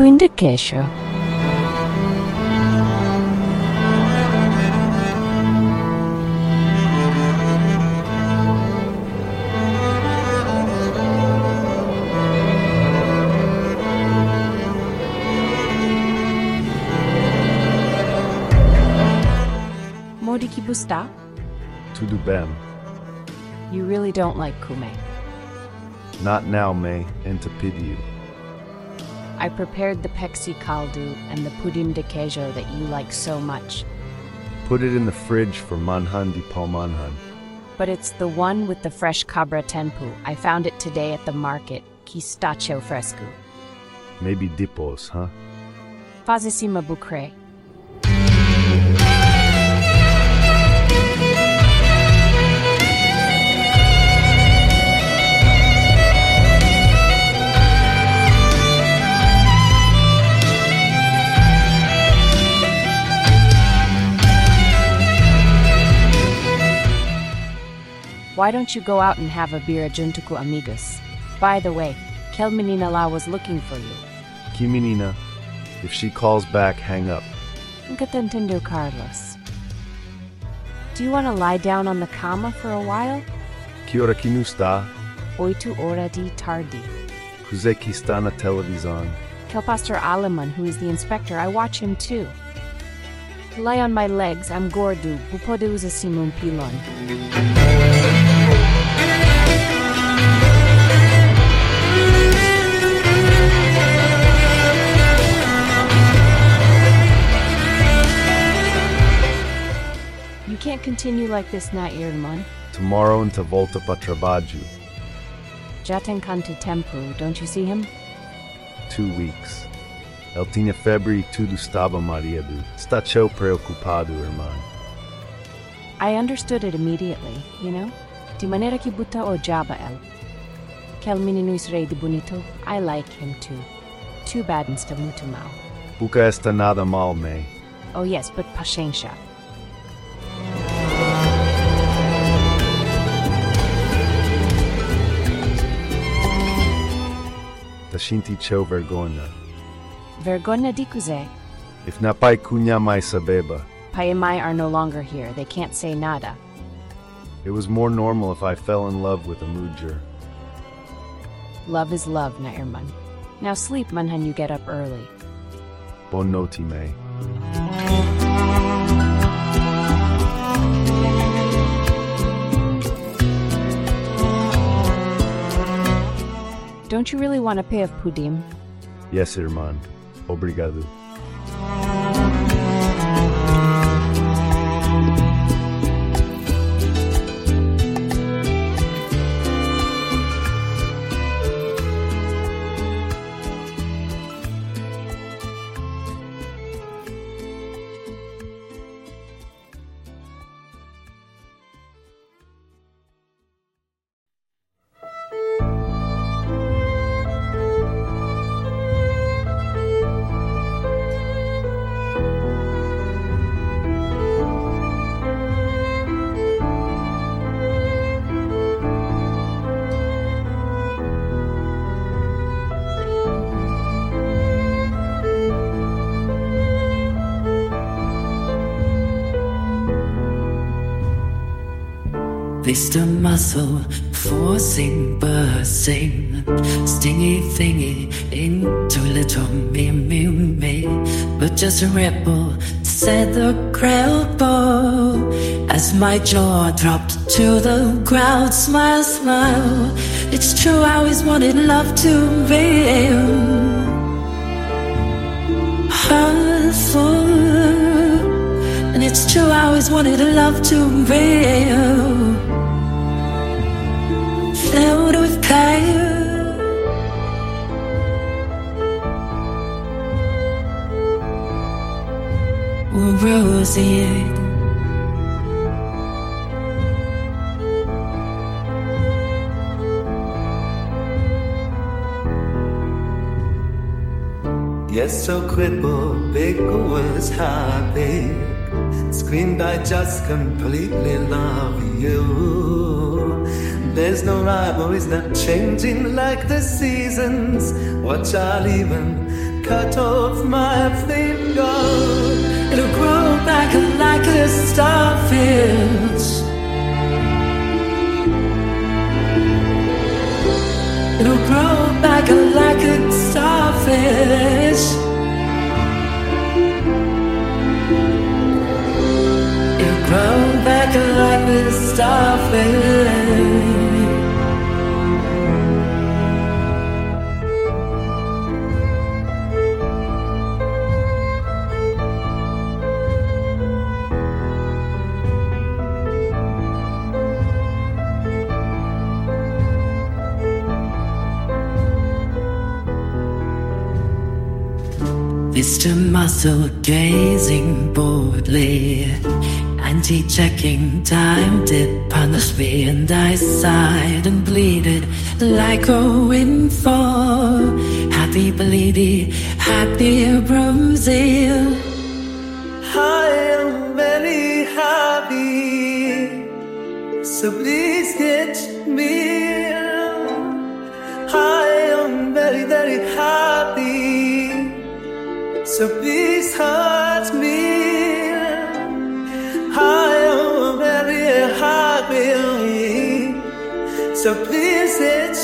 pudim de queijo. Modi ki busta? Tudo bem. You really don't like kume. Not now, May, and to pity you. I prepared the pexi caldo and the pudim de queijo that you like so much, Put it in the fridge for manhan di palmanhan. but it's the one with the fresh cabra tempu. I found it today at the market. Pistachio fresco. Maybe dipos, huh? Fazissima bucre. Why don't you go out and have a beer junto amigos? By the way, Kel Menina La was looking for you. Kiminina. If she calls back, hang up. Nunca te Carlos. Do you want to lie down on the cama for a while? Que hora que nu está? Oito hora de tarde. Kuze que está na televisão. Kel Pastor Aleman, who is the inspector, I watch him too. Lie on my legs, I'm gordo. Upode usa simum pilon. Can't continue like this na Irman. Tomorrow into volta pa trabalho. Jaten kantu tempo, don't you see him? Two weeks. El tinha febre tudo estava mareado. Está tão preocupado, irmão. I understood it immediately, you know? De manera que buta o jaba el. Kel menino is rei de bonito. I like him too. Too bad insta muito mal. Buca está nada mal, me. Oh yes, but paciencia. Da shinti teu vergonha. Vergogna di cuse. If na pai cunha mai sabeba. Paemai are no longer here. They can't say nada. It was more normal if I fell in love with a Mujur. Love is love, na Irman. Now sleep, manhan, you get up early. Bon noti, May. Don't you really want to pay of pudim? Yes, irmão. Obrigado. Fist a muscle, forcing, bursting, stingy thingy into little me, me, me. But just a ripple, said the crabble as my jaw dropped to the ground. Smile, smile. It's true, I always wanted love to be. Hurtful. True, I always wanted a love to be filled with pain. Rosy. Yes, so crippled, big was happy. Screamed, I just completely love you. There's no rivalries not changing like the seasons. Watch, I'll even cut off my finger. It'll grow back like a starfish. It'll grow back like a starfish. Mr. Muscle gazing boredly, anti-checking time did punish me, and I sighed and bleeded like a windfall. Happy bleedy, happy Bronzy. I am very happy, so please So please hurt me. I am very. So please hit